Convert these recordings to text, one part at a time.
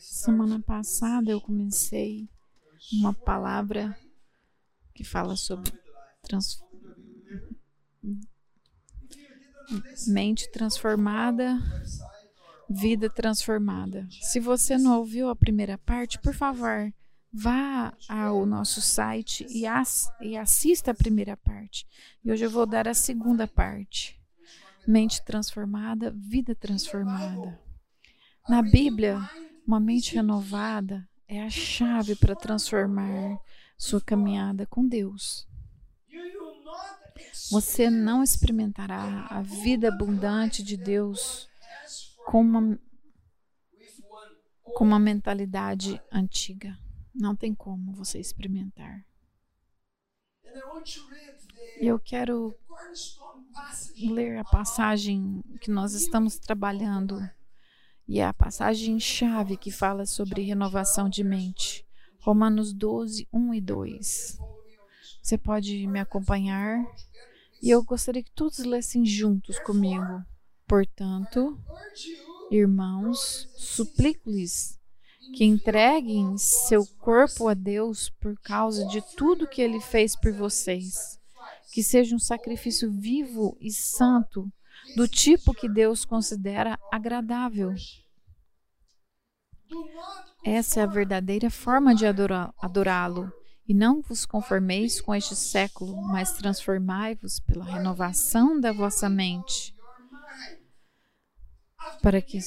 Semana passada eu comecei uma palavra que fala sobre trans... mente transformada, vida transformada. Se você não ouviu a primeira parte, por favor, vá ao nosso site e, as, e assista a primeira parte. E hoje eu vou dar a segunda parte. Mente transformada, vida transformada. Na Bíblia, uma mente renovada é a chave para transformar sua caminhada com Deus. Você não experimentará a vida abundante de Deus com uma, com uma mentalidade antiga. Não tem como você experimentar. E eu quero ler a passagem que nós estamos trabalhando e é a passagem chave que fala sobre renovação de mente. Romanos 12, 1 e 2. Você pode me acompanhar e eu gostaria que todos lessem juntos comigo. Portanto, irmãos, suplico-lhes que entreguem seu corpo a Deus por causa de tudo que ele fez por vocês. Que seja um sacrifício vivo e santo, do tipo que Deus considera agradável. Essa é a verdadeira forma de adorá-lo. E não vos conformeis com este século, mas transformai-vos pela renovação da vossa mente, para que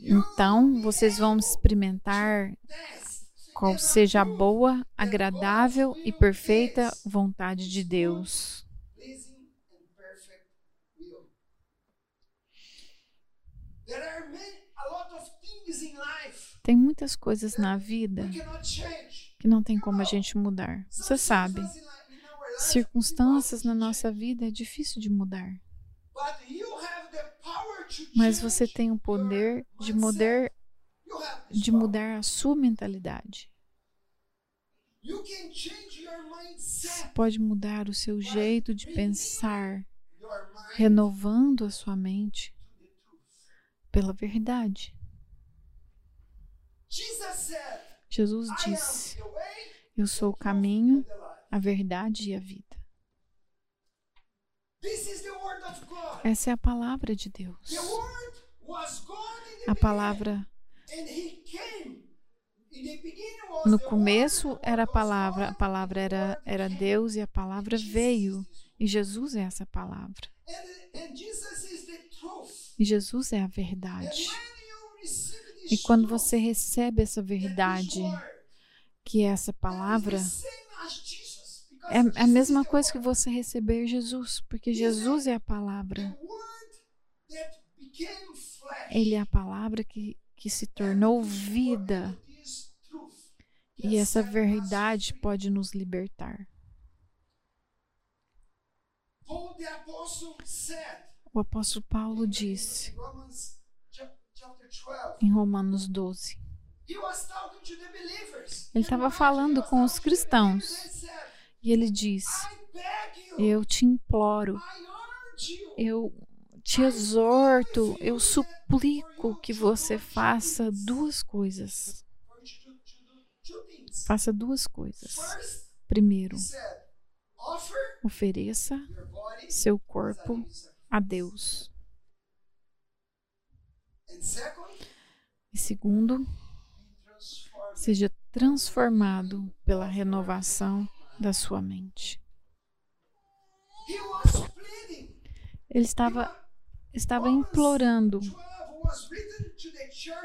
então vocês vão experimentar qual seja a boa, agradável e perfeita vontade de Deus. Tem muitas coisas na vida que não tem como a gente mudar. Você sabe, circunstâncias na nossa vida é difícil de mudar. Mas você tem o poder de mudar, de mudar a sua mentalidade. Você pode mudar o seu jeito de pensar, renovando a sua mente pela verdade. Jesus disse: Eu sou o caminho, a verdade e a vida. Essa é a palavra de Deus. A palavra. No começo era a palavra, a palavra era, era Deus e a palavra veio. E Jesus é essa palavra. E Jesus é a verdade. E quando você recebe essa verdade, que é essa palavra, é a mesma coisa que você receber Jesus, porque Jesus é a palavra. Ele é a palavra que, que se tornou vida. E essa verdade pode nos libertar. O apóstolo Paulo disse em Romanos 12. Ele estava falando com os cristãos e ele diz: Eu te imploro, eu te exorto, eu suplico que você faça duas coisas. Faça duas coisas. Primeiro, ofereça seu corpo a Deus. E segundo, seja transformado pela renovação da sua mente. Ele estava, estava implorando.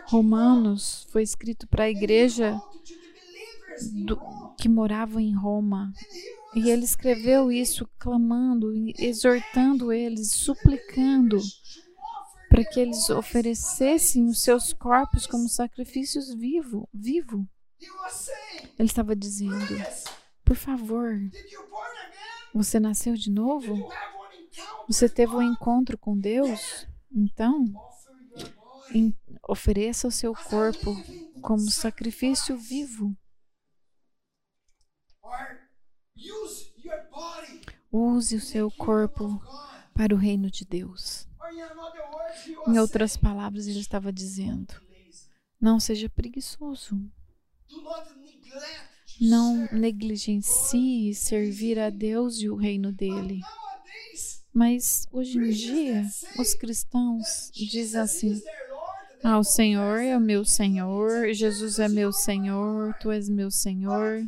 Romanos foi escrito para a igreja do, que morava em Roma. E ele escreveu isso clamando, exortando eles, suplicando para que eles oferecessem os seus corpos como sacrifícios vivo, vivo. Ele estava dizendo: Por favor, você nasceu de novo? Você teve um encontro com Deus? Então, ofereça o seu corpo como sacrifício vivo. Use o seu corpo para o reino de Deus. Em outras palavras, ele estava dizendo: Não seja preguiçoso. Não negligencie servir a Deus e o reino dele. Mas hoje em dia, os cristãos dizem assim: Ah, o Senhor é o meu Senhor, Jesus é meu Senhor, Tu és meu Senhor.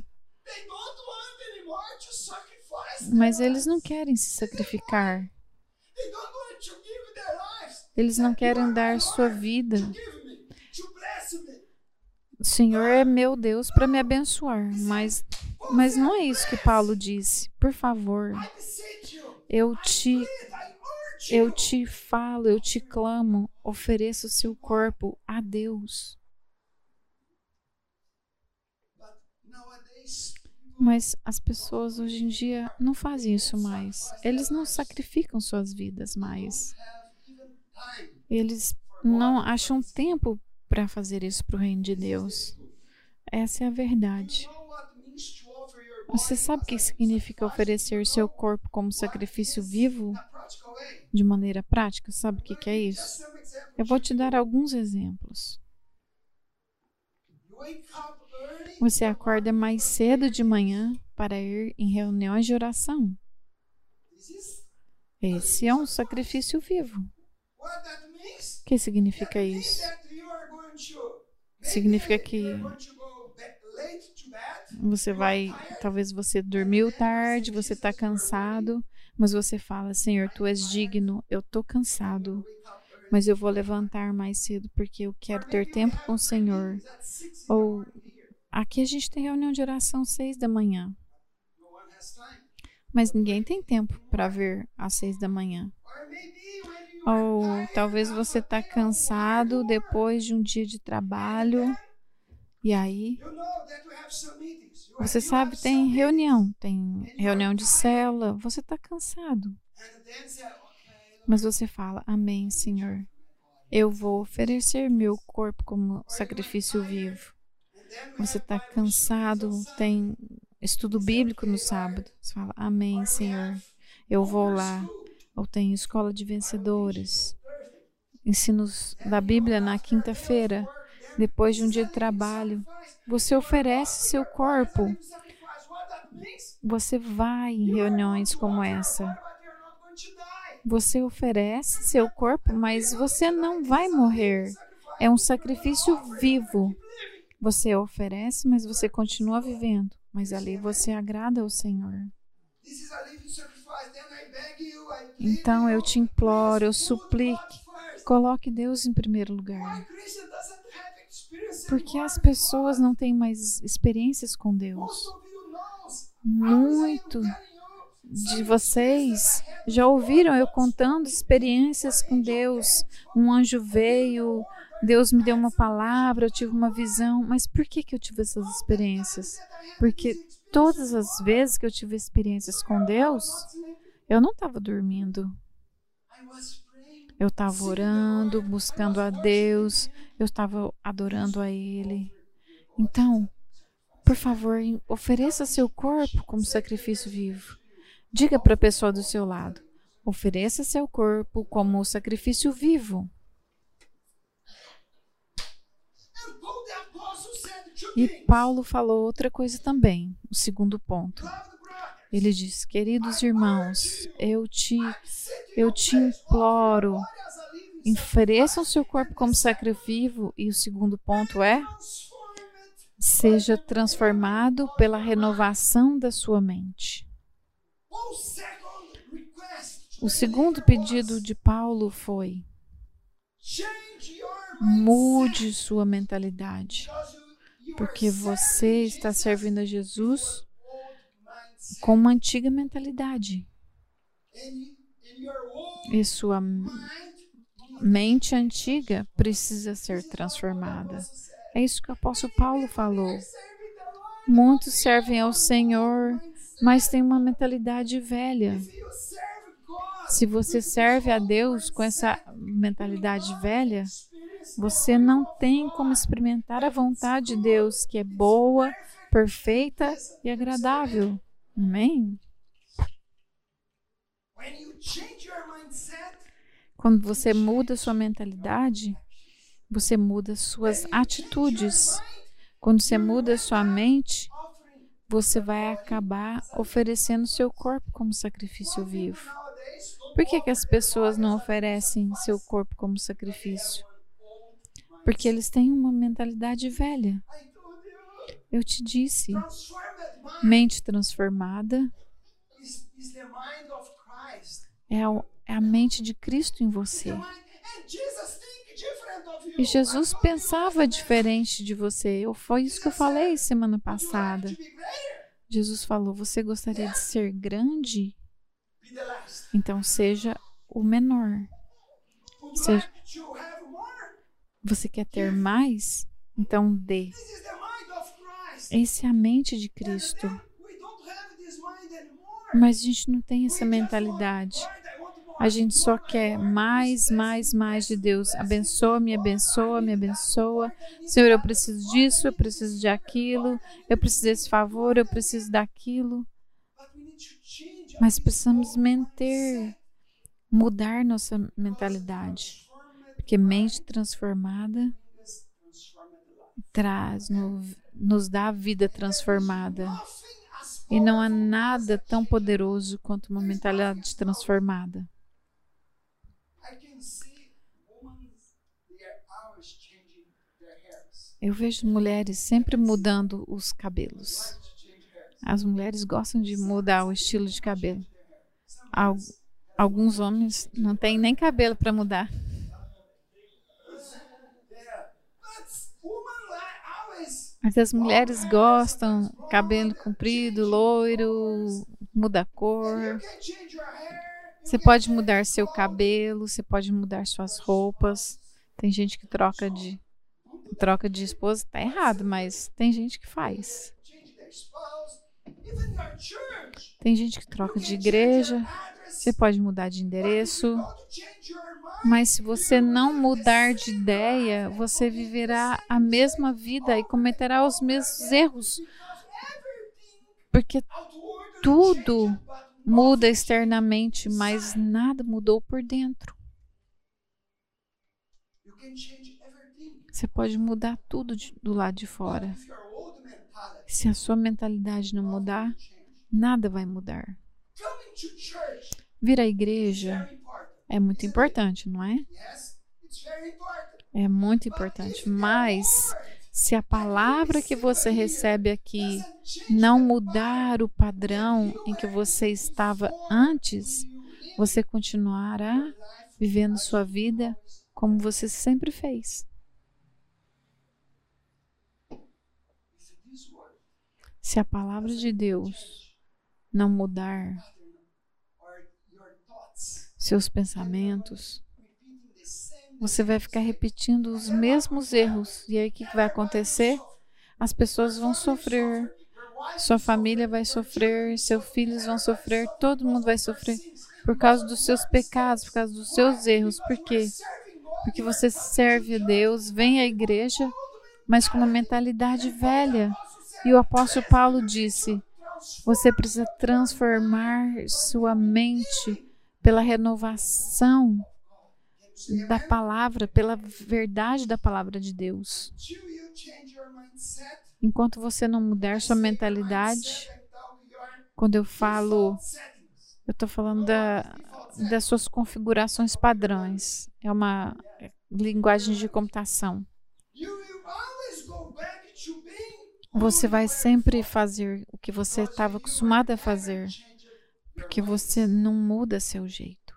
Mas eles não querem se sacrificar. Eles não querem dar sua vida. O Senhor é meu Deus para me abençoar, mas mas não é isso que Paulo disse. Por favor, eu te eu te falo, eu te clamo, ofereça o seu corpo a Deus. Mas as pessoas hoje em dia não fazem isso mais. Eles não sacrificam suas vidas mais. Eles não acham tempo para fazer isso para o reino de Deus. Essa é a verdade. Você sabe o que significa oferecer seu corpo como sacrifício vivo? De maneira prática, sabe o que é isso? Eu vou te dar alguns exemplos. Você acorda mais cedo de manhã para ir em reuniões de oração. Esse é um sacrifício vivo. O que significa isso? Significa que você vai, talvez você dormiu tarde, você está cansado, mas você fala: Senhor, tu és digno, eu estou cansado, mas eu vou levantar mais cedo porque eu quero ter tempo com o Senhor. Ou aqui a gente tem reunião de oração seis da manhã, mas ninguém tem tempo para ver às seis da manhã. Ou talvez você está cansado depois de um dia de trabalho. E aí, você sabe, tem reunião, tem reunião de cela, você está cansado. Mas você fala, Amém, Senhor. Eu vou oferecer meu corpo como sacrifício vivo. Você está cansado, tem estudo bíblico no sábado. Você fala, Amém, Senhor. Eu vou lá ou tem escola de vencedores, ensinos da Bíblia na quinta-feira, depois de um dia de trabalho. Você oferece seu corpo. Você vai em reuniões como essa. Você oferece seu corpo, mas você não vai morrer. É um sacrifício vivo. Você oferece, mas você continua vivendo. Mas ali você agrada ao Senhor. Então eu te imploro, eu suplique, coloque Deus em primeiro lugar. Porque as pessoas não têm mais experiências com Deus. Muito de vocês já ouviram eu contando experiências com Deus. Um anjo veio, Deus me deu uma palavra, eu tive uma visão. Mas por que, que eu tive essas experiências? Porque todas as vezes que eu tive experiências com Deus, eu não estava dormindo. Eu estava orando, buscando a Deus, eu estava adorando a Ele. Então, por favor, ofereça seu corpo como sacrifício vivo. Diga para a pessoa do seu lado: ofereça seu corpo como sacrifício vivo. E Paulo falou outra coisa também, o segundo ponto. Ele diz: Queridos irmãos, eu te, eu te imploro, ofereçam seu corpo como sacrifício. E o segundo ponto é: seja transformado pela renovação da sua mente. O segundo pedido de Paulo foi: mude sua mentalidade, porque você está servindo a Jesus com uma antiga mentalidade. E sua mente antiga precisa ser transformada. É isso que o apóstolo Paulo falou. Muitos servem ao Senhor, mas têm uma mentalidade velha. Se você serve a Deus com essa mentalidade velha, você não tem como experimentar a vontade de Deus, que é boa, perfeita e agradável. Amém? Quando você muda sua mentalidade, você muda suas atitudes. Quando você muda sua mente, você vai acabar oferecendo seu corpo como sacrifício vivo. Por que, que as pessoas não oferecem seu corpo como sacrifício? Porque eles têm uma mentalidade velha. Eu te disse, mente transformada é a, mente de Cristo em você. E Jesus pensava diferente de você. Foi isso que eu falei semana passada. Jesus falou: Você gostaria de ser grande? Então seja o menor. Seja... Você quer ter mais? Então dê. Essa é a mente de Cristo. Mas a gente não tem essa mentalidade. A gente só quer mais, mais, mais de Deus. Abençoa, me abençoa, me abençoa. Senhor, eu preciso disso, eu preciso de aquilo, eu preciso desse favor, eu preciso daquilo. Mas precisamos manter, mudar nossa mentalidade. Porque mente transformada traz, nos dá vida transformada. E não há nada tão poderoso quanto uma mentalidade transformada. Eu vejo mulheres sempre mudando os cabelos. As mulheres gostam de mudar o estilo de cabelo. Alguns homens não têm nem cabelo para mudar. Mas as mulheres gostam cabelo comprido, loiro, muda a cor. Você pode mudar seu cabelo, você pode mudar suas roupas. Tem gente que troca de troca de esposa tá errado, mas tem gente que faz. Tem gente que troca de igreja, você pode mudar de endereço, mas se você não mudar de ideia, você viverá a mesma vida e cometerá os mesmos erros. Porque tudo muda externamente, mas nada mudou por dentro. Você pode mudar tudo de, do lado de fora. Se a sua mentalidade não mudar, nada vai mudar. Vir à igreja é muito importante, não é? É muito importante. Mas se a palavra que você recebe aqui não mudar o padrão em que você estava antes, você continuará vivendo sua vida como você sempre fez. Se a palavra de Deus não mudar seus pensamentos, você vai ficar repetindo os mesmos erros. E aí o que vai acontecer? As pessoas vão sofrer, sua família vai sofrer, seus filhos vão sofrer, todo mundo vai sofrer por causa dos seus pecados, por causa dos seus erros. Por quê? Porque você serve a Deus, vem à igreja, mas com uma mentalidade velha. E o apóstolo Paulo disse: você precisa transformar sua mente pela renovação da palavra, pela verdade da palavra de Deus. Enquanto você não mudar sua mentalidade, quando eu falo, eu estou falando da, das suas configurações padrões. É uma linguagem de computação você vai sempre fazer o que você estava acostumado a fazer, porque você não muda seu jeito.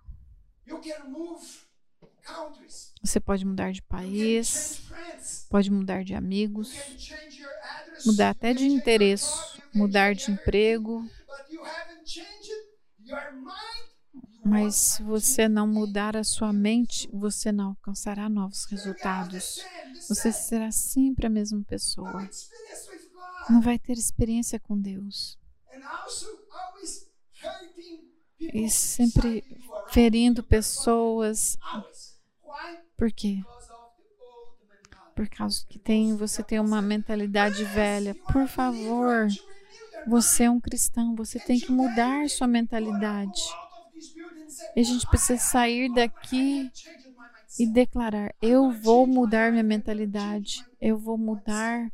Você pode mudar de país, pode mudar de amigos, mudar até de endereço, mudar de emprego. Mas se você não mudar a sua mente, você não alcançará novos resultados. Você será sempre a mesma pessoa não vai ter experiência com Deus. E sempre ferindo pessoas. Por quê? Por causa que tem, você tem uma mentalidade velha. Por favor, você é um cristão, você tem que mudar sua mentalidade. E a gente precisa sair daqui e declarar: Eu vou mudar minha mentalidade, eu vou mudar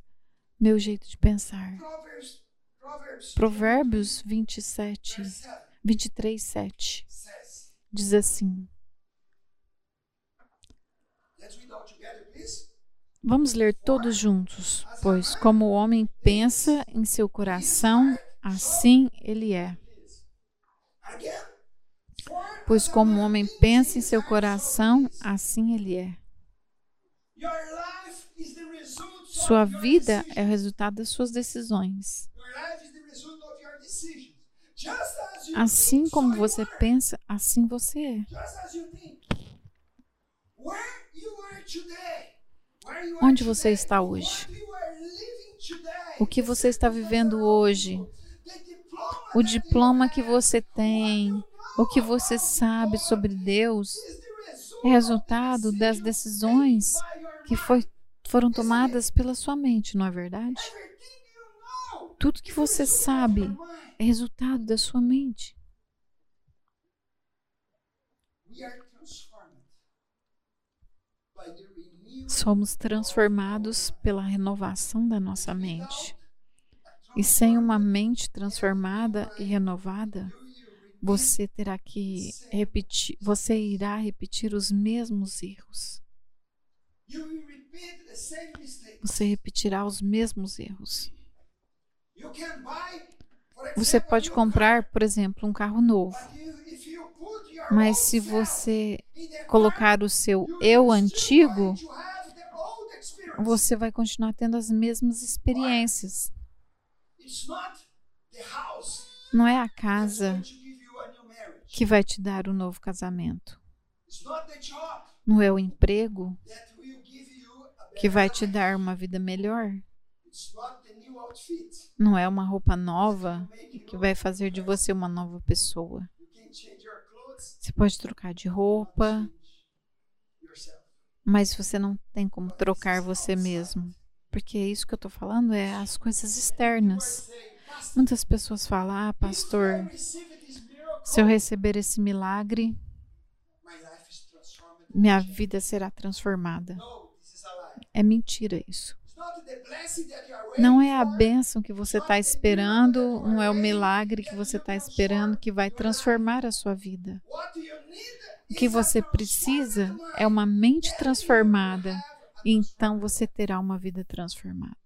meu jeito de pensar. Provérbios 27, 23, 7 diz assim. Vamos ler todos juntos, pois como o homem pensa em seu coração, assim ele é. Pois como o homem pensa em seu coração, assim ele é. Sua vida é o resultado das suas decisões. Assim como você pensa, assim você é. Onde você está hoje? O que você está vivendo hoje? O diploma que você tem, o que você sabe sobre Deus, é resultado das decisões que foi, foram tomadas pela sua mente, não é verdade? Tudo que você sabe é resultado da sua mente. Somos transformados pela renovação da nossa mente. E sem uma mente transformada e renovada, você terá que repetir, você irá repetir os mesmos erros. Você repetirá os mesmos erros. Você pode comprar, por exemplo, um carro novo. Mas se você colocar o seu eu antigo, você vai continuar tendo as mesmas experiências. Não é a casa que vai te dar o um novo casamento. Não é o emprego que vai te dar uma vida melhor. Não é uma roupa nova que vai fazer de você uma nova pessoa. Você pode trocar de roupa, mas você não tem como trocar você mesmo. Porque é isso que eu estou falando, é as coisas externas. Muitas pessoas falam, ah, pastor, se eu receber esse milagre, minha vida será transformada. É mentira isso. Não é a bênção que você está esperando, não é o milagre que você está esperando que vai transformar a sua vida. O que você precisa é uma mente transformada, e então você terá uma vida transformada.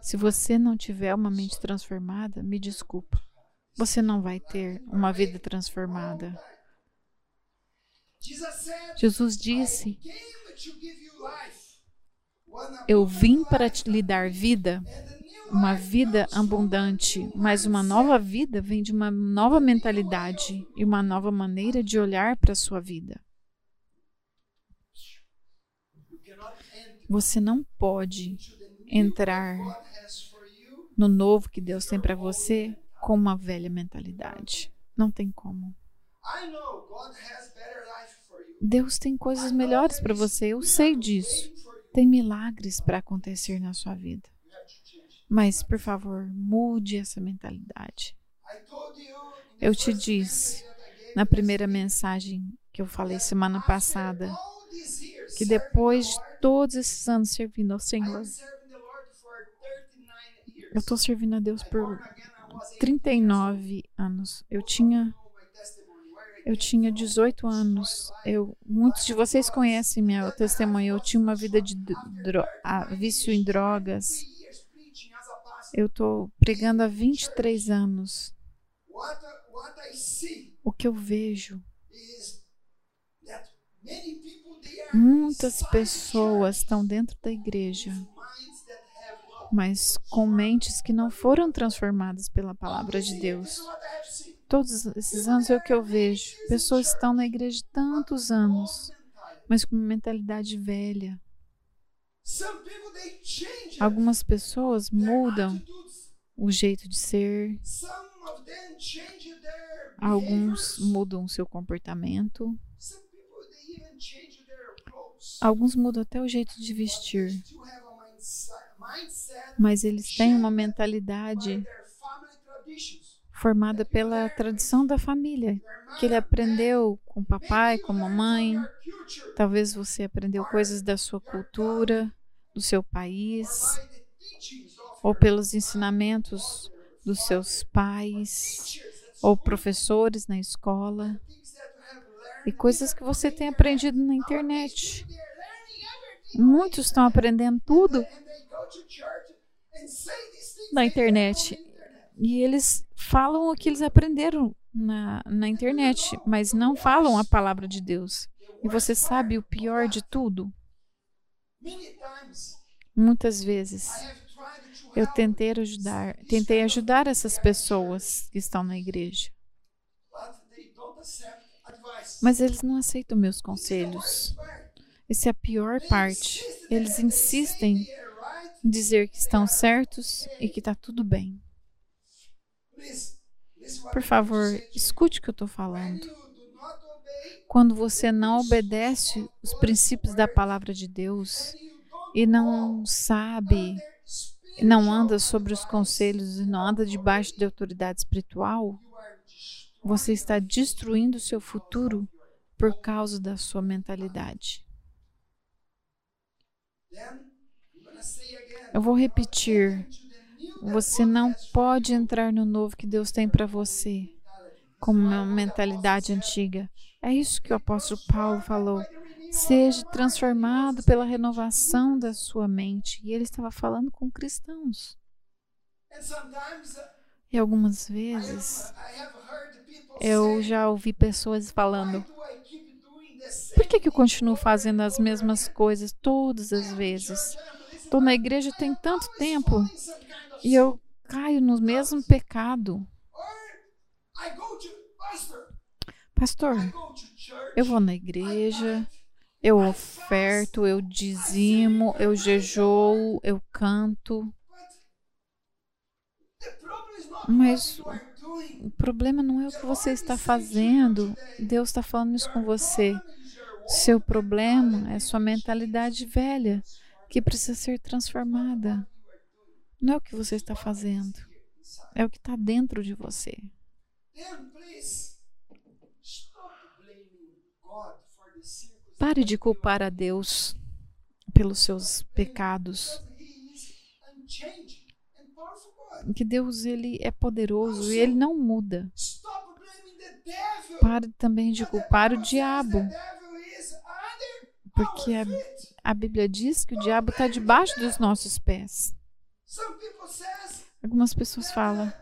Se você não tiver uma mente transformada, me desculpa, você não vai ter uma vida transformada. Jesus disse: Eu vim para lhe dar vida, uma vida abundante, mas uma nova vida vem de uma nova mentalidade e uma nova maneira de olhar para a sua vida. Você não pode entrar no novo que Deus tem para você com uma velha mentalidade. Não tem como. Deus tem coisas melhores para você, eu sei disso. Tem milagres para acontecer na sua vida. Mas, por favor, mude essa mentalidade. Eu te disse na primeira mensagem que eu falei semana passada que depois de todos esses anos servindo ao Senhor, eu estou servindo a Deus por 39 anos. Eu tinha eu tinha 18 anos. Eu, muitos de vocês conhecem meu testemunho. Eu tinha uma vida de vício em drogas. Eu estou pregando há 23 anos. O que eu vejo Muitas pessoas estão dentro da igreja, mas com mentes que não foram transformadas pela palavra de Deus. Todos esses anos é o que eu vejo. Pessoas estão na igreja tantos anos, mas com uma mentalidade velha. Algumas pessoas mudam o jeito de ser. Alguns mudam o seu comportamento. Alguns mudam até o jeito de vestir. Mas eles têm uma mentalidade formada pela tradição da família, que ele aprendeu com o papai, com a mamãe. Talvez você aprendeu coisas da sua cultura, do seu país, ou pelos ensinamentos dos seus pais, ou professores na escola, e coisas que você tem aprendido na internet. Muitos estão aprendendo tudo na internet e eles falam o que eles aprenderam na, na internet, mas não falam a palavra de Deus. E você sabe o pior de tudo? Muitas vezes eu tentei ajudar, tentei ajudar essas pessoas que estão na igreja. Mas eles não aceitam meus conselhos. Essa é a pior parte. Eles insistem em dizer que estão certos e que está tudo bem. Por favor, escute o que eu estou falando. Quando você não obedece os princípios da palavra de Deus e não sabe, não anda sobre os conselhos e não anda debaixo de autoridade espiritual, você está destruindo o seu futuro por causa da sua mentalidade. Eu vou repetir você não pode entrar no novo que Deus tem para você com uma mentalidade antiga. É isso que o apóstolo Paulo falou. Seja transformado pela renovação da sua mente. E ele estava falando com cristãos. E algumas vezes eu já ouvi pessoas falando: por que, que eu continuo fazendo as mesmas coisas todas as vezes? Estou na igreja tem tanto tempo e eu caio no mesmo pecado. Pastor, eu vou na igreja, eu oferto, eu dizimo, eu jejoo, eu canto. Mas o problema não é o que você está fazendo. Deus está falando isso com você. Seu problema é sua mentalidade velha que precisa ser transformada. Não é o que você está fazendo, é o que está dentro de você. Pare de culpar a Deus pelos seus pecados. Que Deus ele é poderoso e ele não muda. Pare também de culpar o diabo. Porque a, a Bíblia diz que o diabo está debaixo dos nossos pés. Algumas pessoas falam.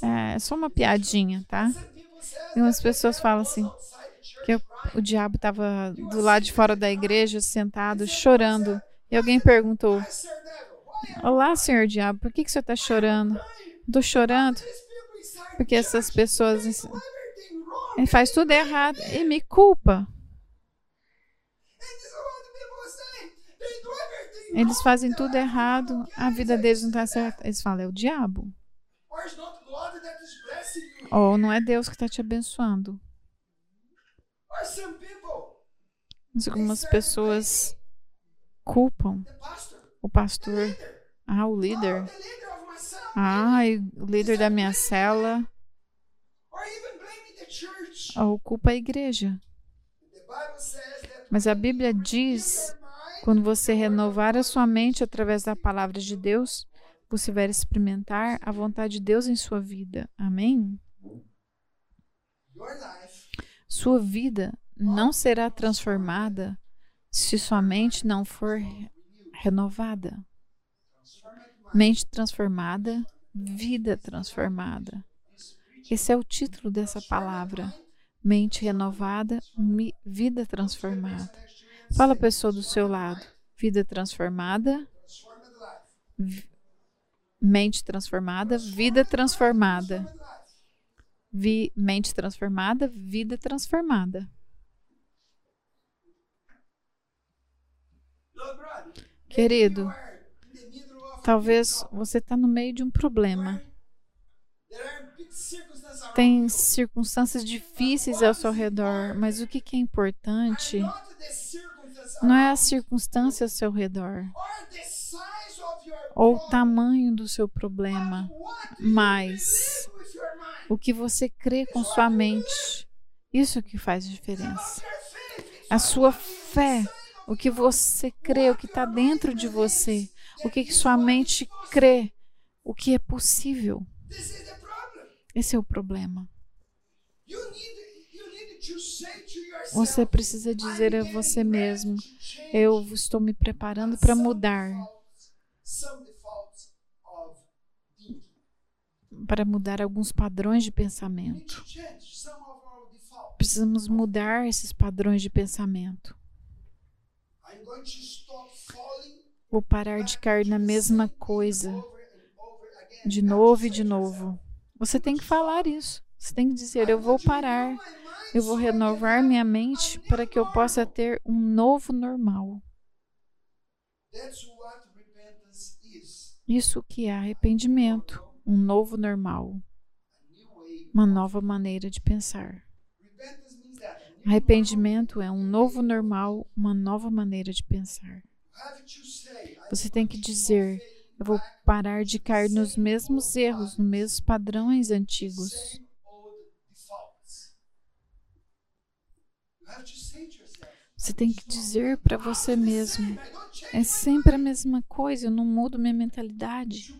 É, é só uma piadinha, tá? Algumas pessoas falam assim que o diabo estava do lado de fora da igreja, sentado, chorando. E alguém perguntou: Olá, senhor diabo, por que, que o senhor está chorando? Estou chorando porque essas pessoas ele faz tudo errado e me culpa. Eles fazem tudo errado, a vida deles não está certa. Eles falam, é o diabo. Ou não é Deus que está te abençoando. Mas algumas pessoas culpam o pastor, ah, o líder, ah, o líder da minha cela, ou culpa a igreja. Mas a Bíblia diz quando você renovar a sua mente através da palavra de Deus, você vai experimentar a vontade de Deus em sua vida. Amém? Sua vida não será transformada se sua mente não for renovada. Mente transformada, vida transformada. Esse é o título dessa palavra. Mente renovada, vida transformada. Fala a pessoa do seu lado. Vida transformada. Mente transformada, vida transformada. Vi, mente transformada, vida transformada. Querido, talvez você está no meio de um problema. Tem circunstâncias difíceis ao seu redor, mas o que, que é importante não é a circunstância ao seu redor ou o tamanho do seu problema, mas O que você crê com sua mente. Isso que faz diferença. A sua fé, o que você crê, o que está dentro de você, o que, que sua mente crê, o que é possível. Esse é o problema. Você precisa dizer a você mesmo: Eu estou me preparando para mudar. Para mudar alguns padrões de pensamento. Precisamos mudar esses padrões de pensamento. Vou parar de cair na mesma coisa de novo e de novo. Você tem que falar isso. Você tem que dizer: Eu vou parar. Eu vou renovar minha mente para que eu possa ter um novo normal. Isso que é arrependimento, um novo normal, uma nova maneira de pensar. Arrependimento é um novo normal, uma nova maneira de pensar. Você tem que dizer: eu vou parar de cair nos mesmos erros, nos mesmos padrões antigos. Você tem que dizer para você mesmo: é sempre a mesma coisa, eu não mudo minha mentalidade.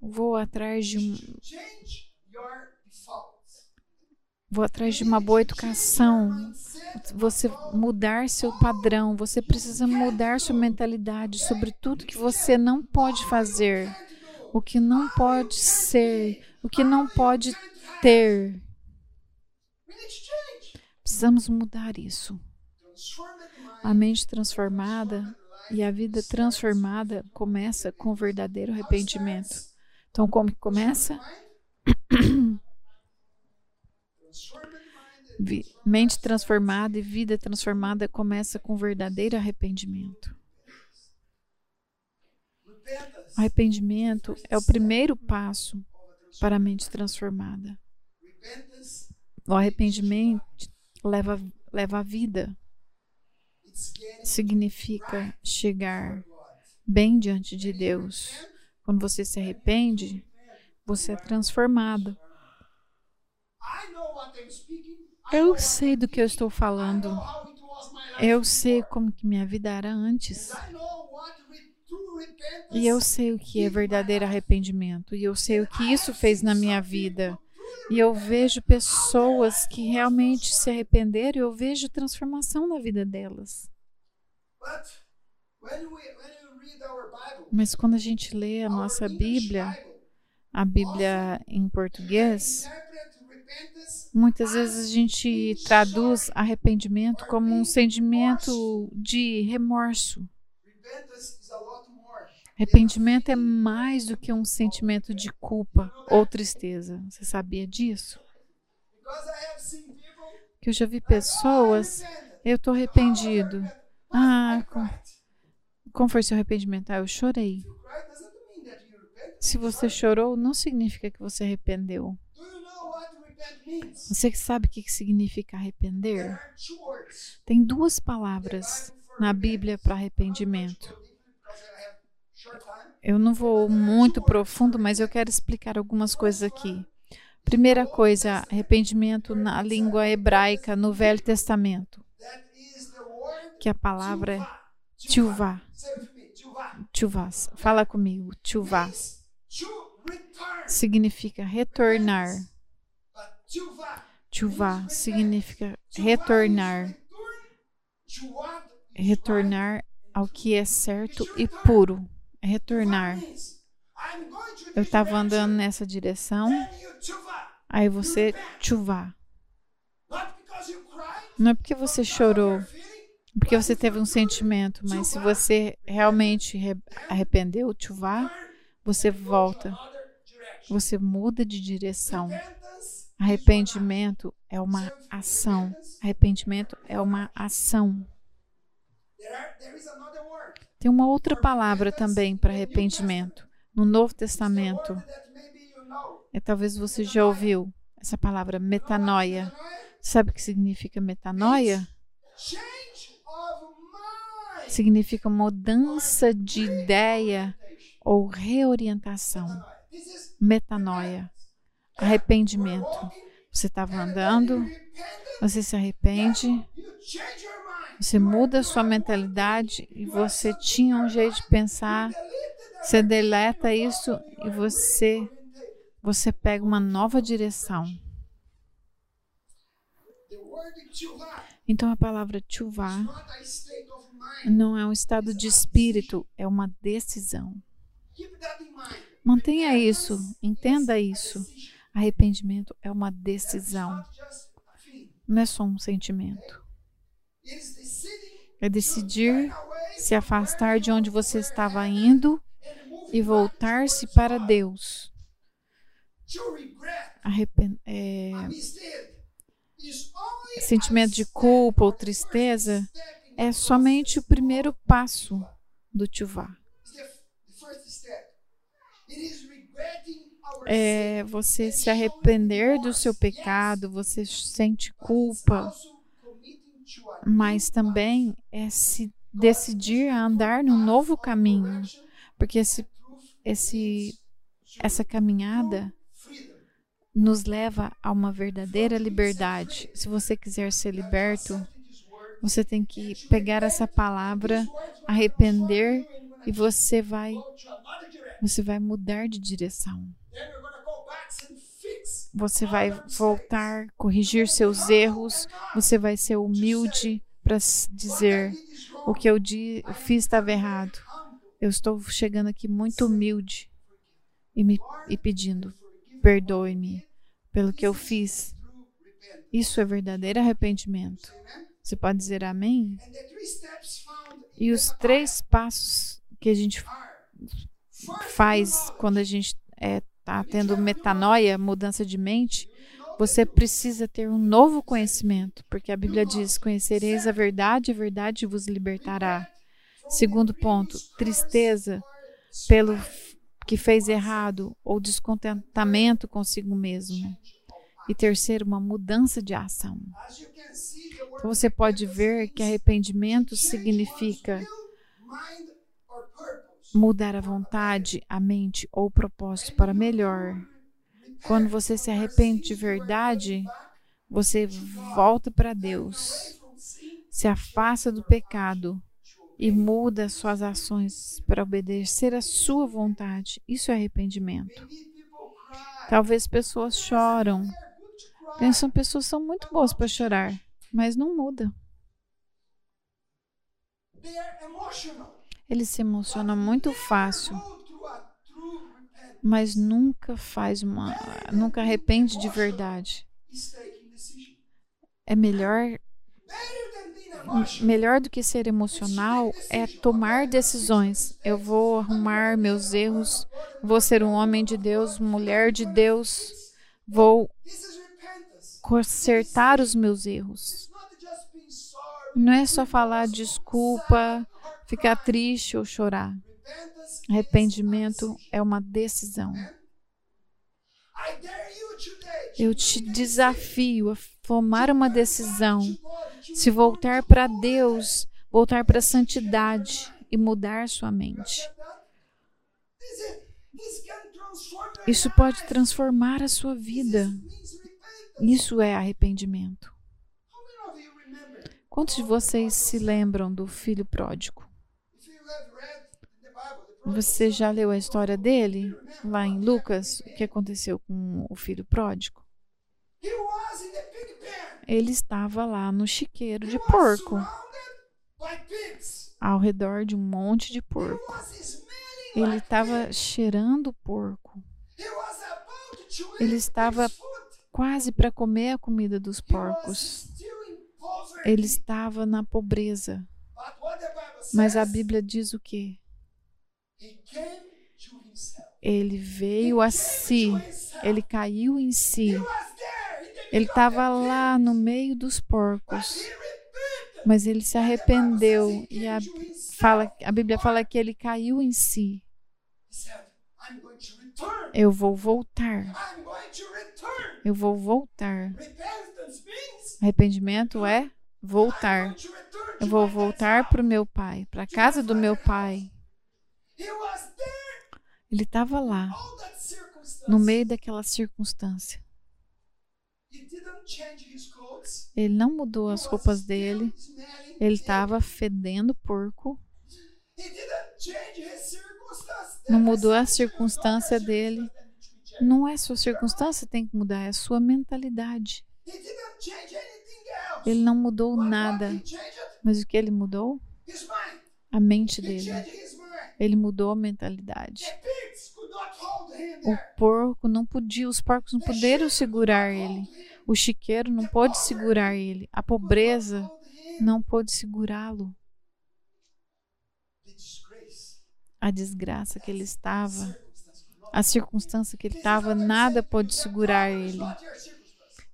Vou atrás de um. Vou atrás de uma boa educação. Você mudar seu padrão, você precisa mudar sua mentalidade sobre tudo que você não pode fazer, o que não pode ser, o que não pode ter. Precisamos mudar isso. A mente transformada e a vida transformada começa com o verdadeiro arrependimento. Então, como que começa? Mente transformada e vida transformada começa com verdadeiro arrependimento. Arrependimento é o primeiro passo para a mente transformada. O arrependimento leva, leva a vida. Significa chegar bem diante de Deus. Quando você se arrepende, você é transformado. Eu sei do que eu estou falando. Eu sei como que minha vida era antes. E eu sei o que é verdadeiro arrependimento. E eu sei o que isso fez na minha vida. E eu vejo pessoas que realmente se arrependeram e eu vejo transformação na vida delas. Mas quando a gente lê a nossa Bíblia, a Bíblia em português, Muitas vezes a gente traduz arrependimento como um sentimento de remorso. Arrependimento é mais do que um sentimento de culpa ou tristeza. Você sabia disso? Que eu já vi pessoas, eu estou arrependido. Ah, como, como foi seu arrependimento? Ah, eu chorei. Se você chorou, não significa que você arrependeu. Você sabe o que significa arrepender? Tem duas palavras na Bíblia para arrependimento. Eu não vou muito profundo, mas eu quero explicar algumas coisas aqui. Primeira coisa, arrependimento na língua hebraica no Velho Testamento, que a palavra é tchuvá. Tchuvá. Fala comigo, tchuvá. Significa retornar Chuvá significa retornar. Retornar ao que é certo e puro. Retornar. Eu estava andando nessa direção. Aí você chuvá. Não é porque você chorou, porque você teve um sentimento, mas se você realmente arrependeu, chuvá, você volta. Você muda de direção. Arrependimento é uma ação. Arrependimento é uma ação. Tem uma outra palavra também para arrependimento no Novo Testamento. É, talvez você já ouviu essa palavra metanoia. Sabe o que significa metanoia? Significa mudança de ideia ou reorientação. Metanoia. arrependimento. Você estava andando, você se arrepende, você muda a sua mentalidade e você tinha um jeito de pensar, você deleta isso e você você pega uma nova direção. Então a palavra chuvá não é um estado de espírito, é uma decisão. Mantenha isso, entenda isso. Arrependimento é uma decisão, não é só um sentimento. É decidir se afastar de onde você estava indo e voltar-se para Deus. Arrepend é, sentimento de culpa ou tristeza é somente o primeiro passo do Tchuvá. É você se arrepender do seu pecado, você sente culpa, mas também é se decidir a andar num novo caminho, porque esse, esse, essa caminhada nos leva a uma verdadeira liberdade. Se você quiser ser liberto, você tem que pegar essa palavra, arrepender e você vai você vai mudar de direção. Você vai voltar, corrigir seus erros, você vai ser humilde para dizer o que eu, di, eu fiz estava errado. Eu estou chegando aqui muito humilde e, me, e pedindo: perdoe-me pelo que eu fiz. Isso é verdadeiro arrependimento. Você pode dizer amém? E os três passos que a gente faz quando a gente é, tá tendo metanoia, mudança de mente, você precisa ter um novo conhecimento, porque a Bíblia diz: Conhecereis a verdade, a verdade vos libertará. Segundo ponto, tristeza pelo que fez errado ou descontentamento consigo mesmo. E terceiro, uma mudança de ação. Então você pode ver que arrependimento significa mudar a vontade, a mente ou o propósito para melhor. Quando você se arrepende de verdade, você volta para Deus, se afasta do pecado e muda suas ações para obedecer a sua vontade. Isso é arrependimento. Talvez pessoas choram. Pensam pessoas são muito boas para chorar, mas não muda. Eles se emocionam muito fácil, mas nunca faz uma, nunca arrepende de verdade. É melhor melhor do que ser emocional é tomar decisões. Eu vou arrumar meus erros, vou ser um homem de Deus, mulher de Deus, vou consertar os meus erros. Não é só falar desculpa, ficar triste ou chorar. Arrependimento é uma decisão. Eu te desafio a tomar uma decisão, se voltar para Deus, voltar para a santidade e mudar sua mente. Isso pode transformar a sua vida. Isso é arrependimento. Quantos de vocês se lembram do filho pródigo? Você já leu a história dele lá em Lucas? O que aconteceu com o filho pródigo? Ele estava lá no chiqueiro de porco, ao redor de um monte de porco. Ele estava cheirando porco. Ele estava quase para comer a comida dos porcos. Ele estava na pobreza. Mas a Bíblia diz o quê? Ele veio a si, ele caiu em si. Ele estava lá no meio dos porcos, mas ele se arrependeu. e a, fala, a Bíblia fala que ele caiu em si. Eu vou voltar. Eu vou voltar. Arrependimento é voltar. Eu vou voltar para o meu pai, para a casa do meu pai. Ele estava lá. no meio daquela circunstância. Ele não mudou as roupas dele. Ele estava fedendo porco. Não mudou a circunstância dele. Não é sua circunstância tem que mudar, é a sua mentalidade. Ele não mudou nada. Mas o que ele mudou? A mente dele. Ele mudou a mentalidade. O porco não podia, os porcos não puderam segurar ele. O chiqueiro não pôde segurar ele. A pobreza não pôde segurá-lo. A desgraça que ele estava, a circunstância que ele estava, nada pôde segurar ele.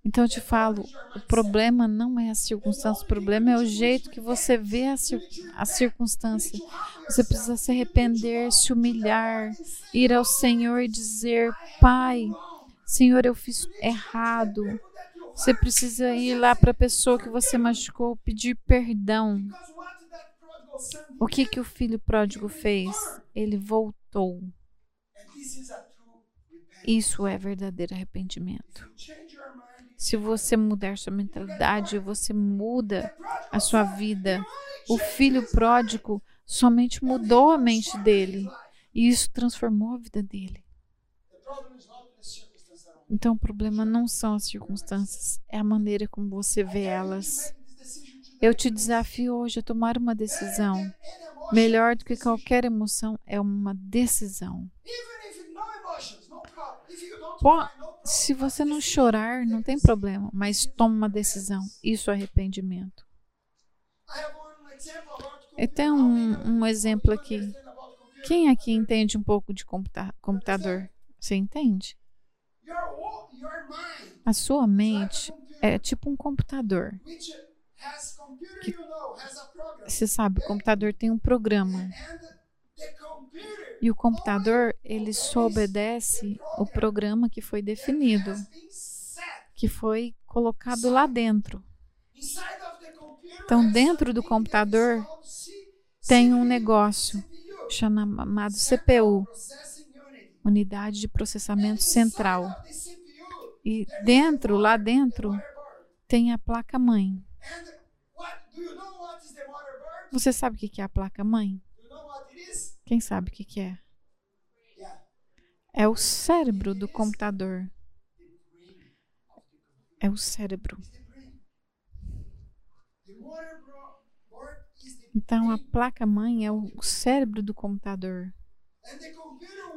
Então eu te falo, o problema não é a circunstância, o problema é o jeito que você vê a, cir a circunstância. Você precisa se arrepender, se humilhar, ir ao Senhor e dizer: Pai, Senhor, eu fiz errado. Você precisa ir lá para a pessoa que você machucou, pedir perdão. O que que o filho pródigo fez? Ele voltou. Isso é verdadeiro arrependimento. Se você mudar sua mentalidade, você muda a sua vida. O filho pródigo somente mudou a mente dele e isso transformou a vida dele. Então, o problema não são as circunstâncias, é a maneira como você vê elas. Eu te desafio hoje a tomar uma decisão. Melhor do que qualquer emoção é uma decisão. Se você não chorar, não tem problema, mas toma uma decisão. Isso é arrependimento. Eu tenho um, um exemplo aqui. Quem aqui entende um pouco de computa computador? Você entende? A sua mente é tipo um computador. Que, você sabe, o computador tem um programa. E o computador, ele só obedece o programa que foi definido, que foi colocado lá dentro. Então, dentro do computador tem um negócio chamado CPU, Unidade de Processamento Central. E dentro, lá dentro, tem a placa-mãe. Você sabe o que é a placa-mãe? Quem sabe o que, que é? É o cérebro do computador. É o cérebro. Então, a placa-mãe é o cérebro do computador.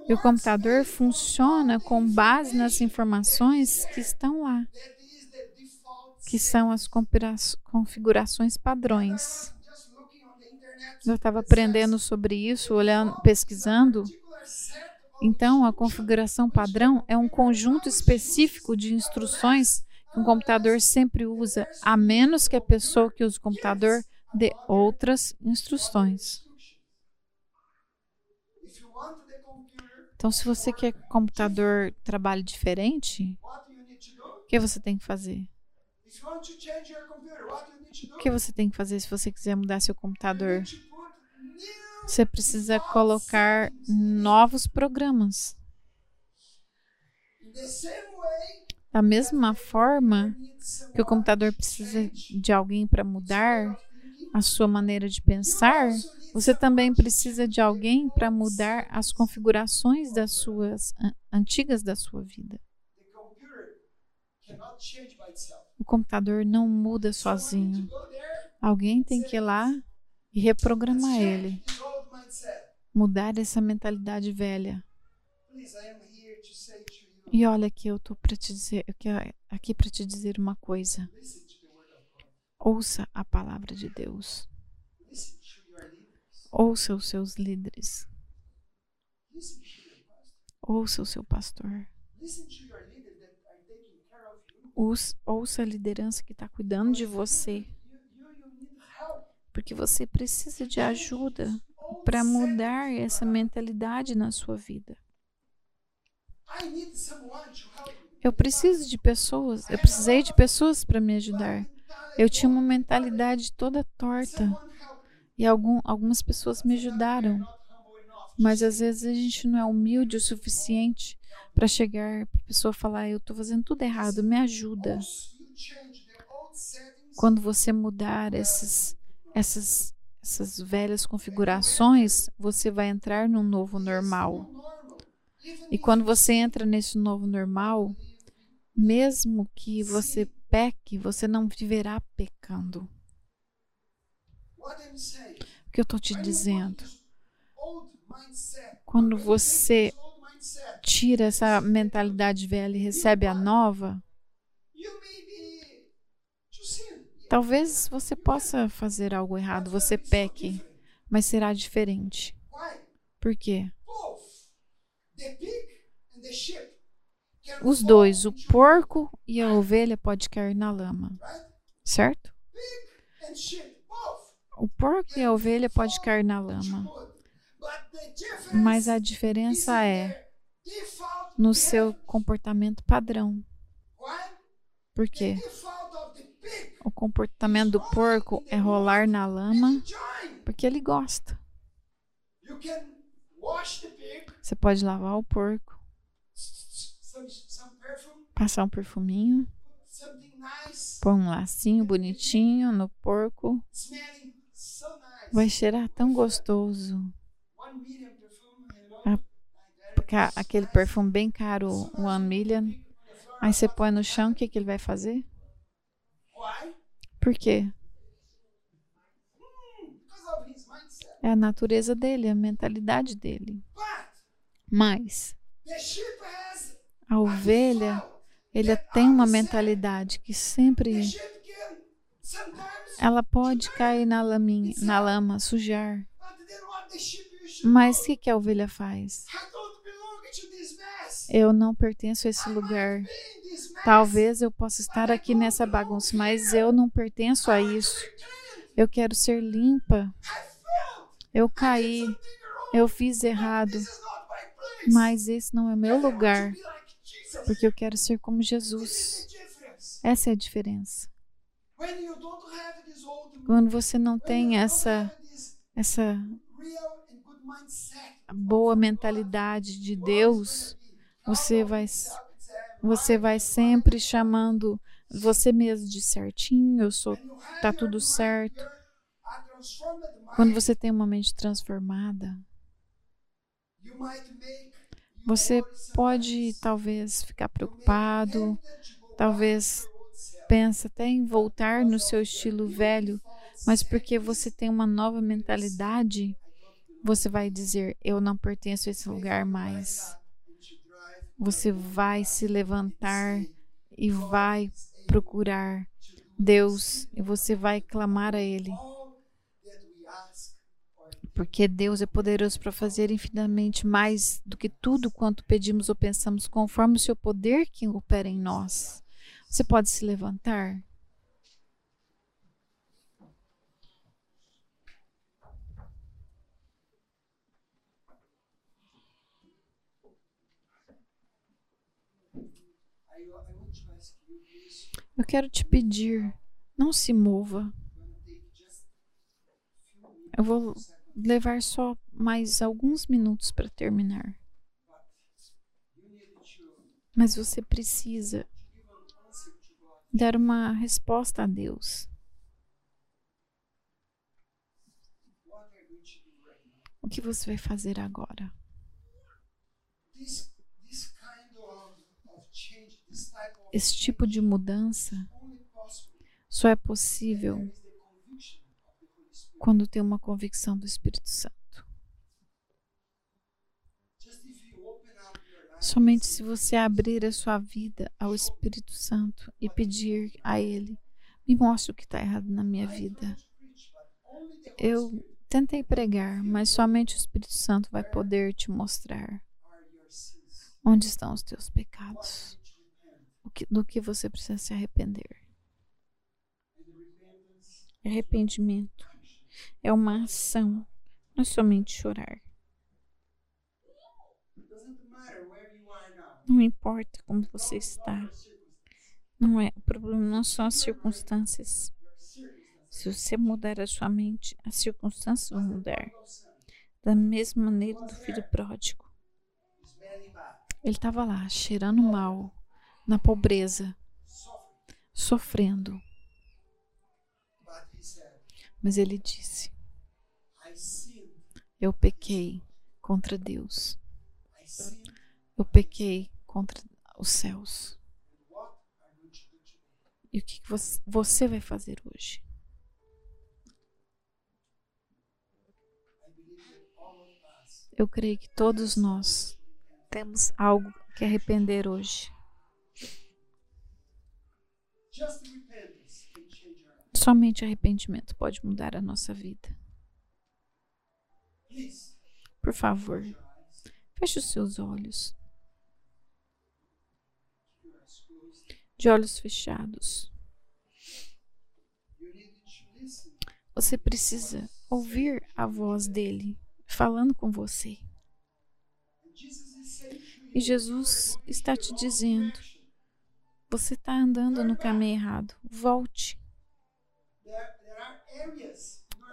E o computador funciona com base nas informações que estão lá, que são as configurações padrões. Eu estava aprendendo sobre isso, olhando, pesquisando. Então, a configuração padrão é um conjunto específico de instruções que um computador sempre usa, a menos que a pessoa que usa o computador dê outras instruções. Então, se você quer que o computador trabalhe diferente, o que você tem que fazer? O que você tem que fazer se você quiser mudar seu computador? Você precisa colocar novos programas. Da mesma forma que o computador precisa de alguém para mudar a sua maneira de pensar, você também precisa de alguém para mudar as configurações das suas antigas da sua vida. O computador não muda sozinho. Alguém tem que ir lá e reprogramar ele. Mudar essa mentalidade velha. E olha aqui, eu estou para te dizer, aqui para te dizer uma coisa. Ouça a palavra de Deus. Ouça os seus líderes. Ouça o seu pastor. Ouça a liderança que está cuidando de você. Porque você precisa de ajuda para mudar essa mentalidade na sua vida. Eu preciso de pessoas, eu precisei de pessoas para me ajudar. Eu tinha uma mentalidade toda torta e algum, algumas pessoas me ajudaram. Mas às vezes a gente não é humilde o suficiente para chegar para a pessoa falar: Eu estou fazendo tudo errado, me ajuda. Quando você mudar esses, essas, essas velhas configurações, você vai entrar num novo normal. E quando você entra nesse novo normal, mesmo que você peque, você não viverá pecando. O que eu estou te dizendo? Quando você tira essa mentalidade velha e recebe a nova, talvez você possa fazer algo errado, você peque, mas será diferente. Por quê? Os dois, o porco e a ovelha, pode cair na lama, certo? O porco e a ovelha pode cair na lama. Mas a diferença é no seu comportamento padrão. Por quê? O comportamento do porco é rolar na lama porque ele gosta. Você pode lavar o porco, passar um perfuminho, pôr um lacinho bonitinho no porco. Vai cheirar tão gostoso. Aquele perfume bem caro, One Million. Aí você põe no chão, o que, que ele vai fazer? Por quê? É a natureza dele, a mentalidade dele. Mas a ovelha, ele tem uma mentalidade que sempre ela pode cair na, laminha, na lama, sujar. Mas o que, que a ovelha faz? Eu não pertenço a esse lugar. Talvez eu possa estar aqui nessa bagunça, mas eu não pertenço a isso. Eu quero ser limpa. Eu caí. Eu fiz errado. Mas esse não é meu lugar. Porque eu quero ser como Jesus. Essa é a diferença. Quando você não tem essa essa boa mentalidade de Deus, você vai você vai sempre chamando você mesmo de certinho, eu sou tá tudo certo. Quando você tem uma mente transformada, você pode talvez ficar preocupado, talvez pensa até em voltar no seu estilo velho, mas porque você tem uma nova mentalidade, você vai dizer: Eu não pertenço a esse lugar mais. Você vai se levantar e vai procurar Deus e você vai clamar a Ele. Porque Deus é poderoso para fazer infinitamente mais do que tudo quanto pedimos ou pensamos, conforme o seu poder que opera em nós. Você pode se levantar? Eu quero te pedir, não se mova. Eu vou levar só mais alguns minutos para terminar. Mas você precisa dar uma resposta a Deus. O que você vai fazer agora? Esse tipo de mudança só é possível quando tem uma convicção do Espírito Santo. Somente se você abrir a sua vida ao Espírito Santo e pedir a Ele: me mostre o que está errado na minha vida. Eu tentei pregar, mas somente o Espírito Santo vai poder te mostrar onde estão os teus pecados, que, do que você precisa se arrepender. Arrependimento é uma ação, não é somente chorar. Não importa como você está. Não é, o problema não são as circunstâncias. Se você mudar a sua mente, as circunstâncias vão mudar. Da mesma maneira do filho pródigo. Ele estava lá, cheirando mal, na pobreza, sofrendo. Mas ele disse: Eu pequei contra Deus. Eu pequei contra os céus. E o que você vai fazer hoje? Eu creio que todos nós temos algo que arrepender hoje. Somente arrependimento pode mudar a nossa vida. Por favor, feche os seus olhos. De olhos fechados. Você precisa ouvir a voz dele falando com você. E Jesus está te dizendo: você está andando no caminho errado, volte.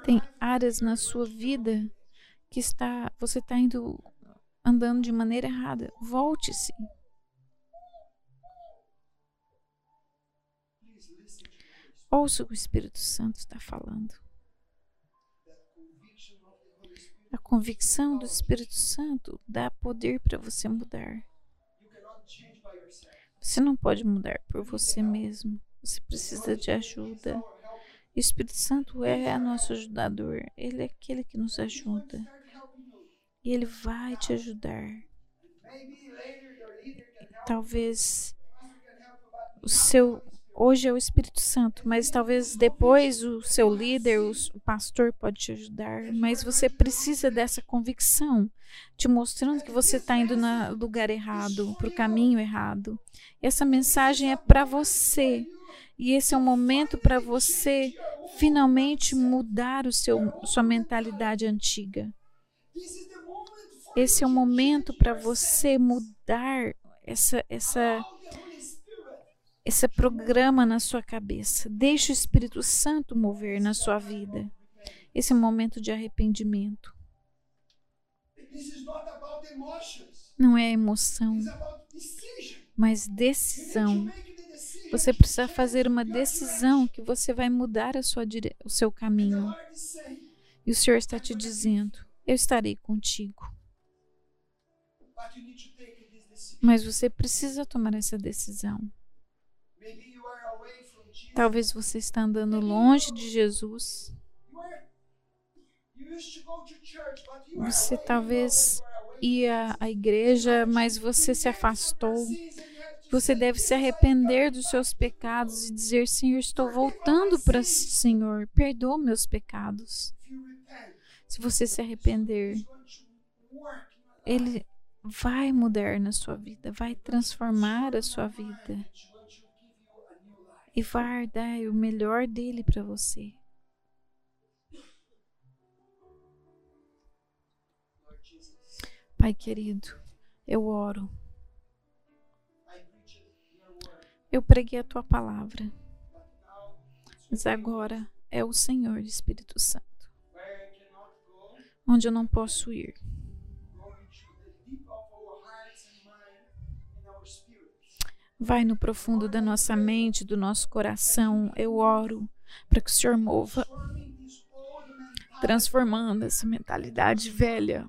Tem áreas na sua vida que está, você está indo andando de maneira errada. Volte-se. Ouça o que o Espírito Santo está falando. A convicção do Espírito Santo dá poder para você mudar. Você não pode mudar por você mesmo. Você precisa de ajuda. O Espírito Santo é nosso ajudador. Ele é aquele que nos ajuda. E ele vai te ajudar. Talvez o seu Hoje é o Espírito Santo, mas talvez depois o seu líder, o pastor pode te ajudar, mas você precisa dessa convicção, te mostrando que você está indo no lugar errado, para o caminho errado. Essa mensagem é para você. E esse é um momento para você finalmente mudar o seu, sua mentalidade antiga. Esse é o momento para você mudar essa, essa esse programa na sua cabeça. Deixe o Espírito Santo mover na sua vida. Esse momento de arrependimento. Não é emoção, mas decisão. Você precisa fazer uma decisão que você vai mudar a sua dire... o seu caminho. E o Senhor está te dizendo: Eu estarei contigo. Mas você precisa tomar essa decisão. Talvez você está andando longe de Jesus. Você talvez ia à igreja, mas você se afastou. Você deve se arrepender dos seus pecados e dizer: Senhor, estou voltando para o Senhor, perdoa meus pecados. Se você se arrepender, Ele vai mudar na sua vida, vai transformar a sua vida e vai dar o melhor dele para você. Pai querido, eu oro. Eu preguei a tua palavra, mas agora é o Senhor Espírito Santo, onde eu não posso ir. Vai no profundo da nossa mente, do nosso coração. Eu oro para que o Senhor mova, transformando essa mentalidade velha,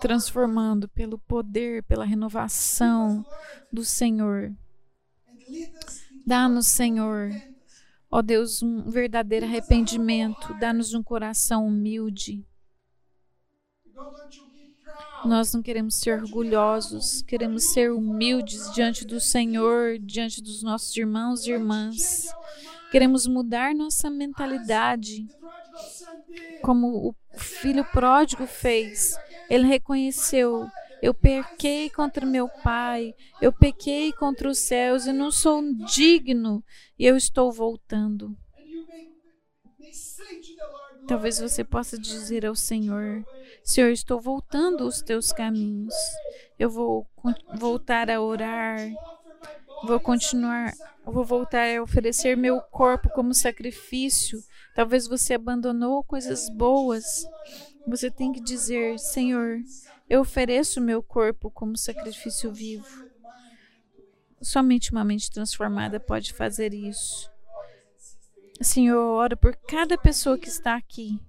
transformando pelo poder, pela renovação do Senhor. Dá-nos, Senhor, ó Deus, um verdadeiro arrependimento. Dá-nos um coração humilde. Nós não queremos ser orgulhosos, queremos ser humildes diante do Senhor, diante dos nossos irmãos e irmãs. Queremos mudar nossa mentalidade, como o filho pródigo fez. Ele reconheceu: eu pequei contra meu pai, eu pequei contra os céus e não sou digno, e eu estou voltando. Talvez você possa dizer ao Senhor: Senhor, estou voltando aos teus caminhos. Eu vou voltar a orar. Vou continuar, vou voltar a oferecer meu corpo como sacrifício. Talvez você abandonou coisas boas. Você tem que dizer: Senhor, eu ofereço meu corpo como sacrifício vivo. Somente uma mente transformada pode fazer isso. Senhor, eu oro por cada pessoa que está aqui.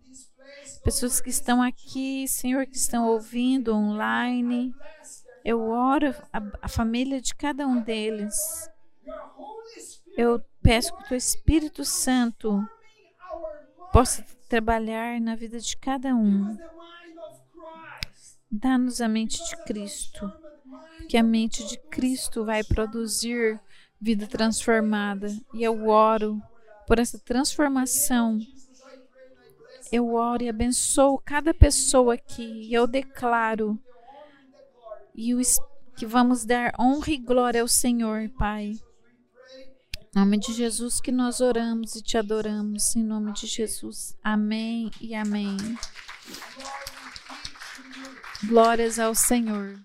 Pessoas que estão aqui, Senhor, que estão ouvindo online. Eu oro a, a família de cada um deles. Eu peço que o teu Espírito Santo possa trabalhar na vida de cada um. Dá-nos a mente de Cristo, que a mente de Cristo vai produzir vida transformada. E eu oro por essa transformação. Eu oro e abençoo cada pessoa aqui. E eu declaro e o, que vamos dar honra e glória ao Senhor, Pai. Em nome de Jesus que nós oramos e te adoramos. Em nome de Jesus. Amém e amém. Glórias ao Senhor.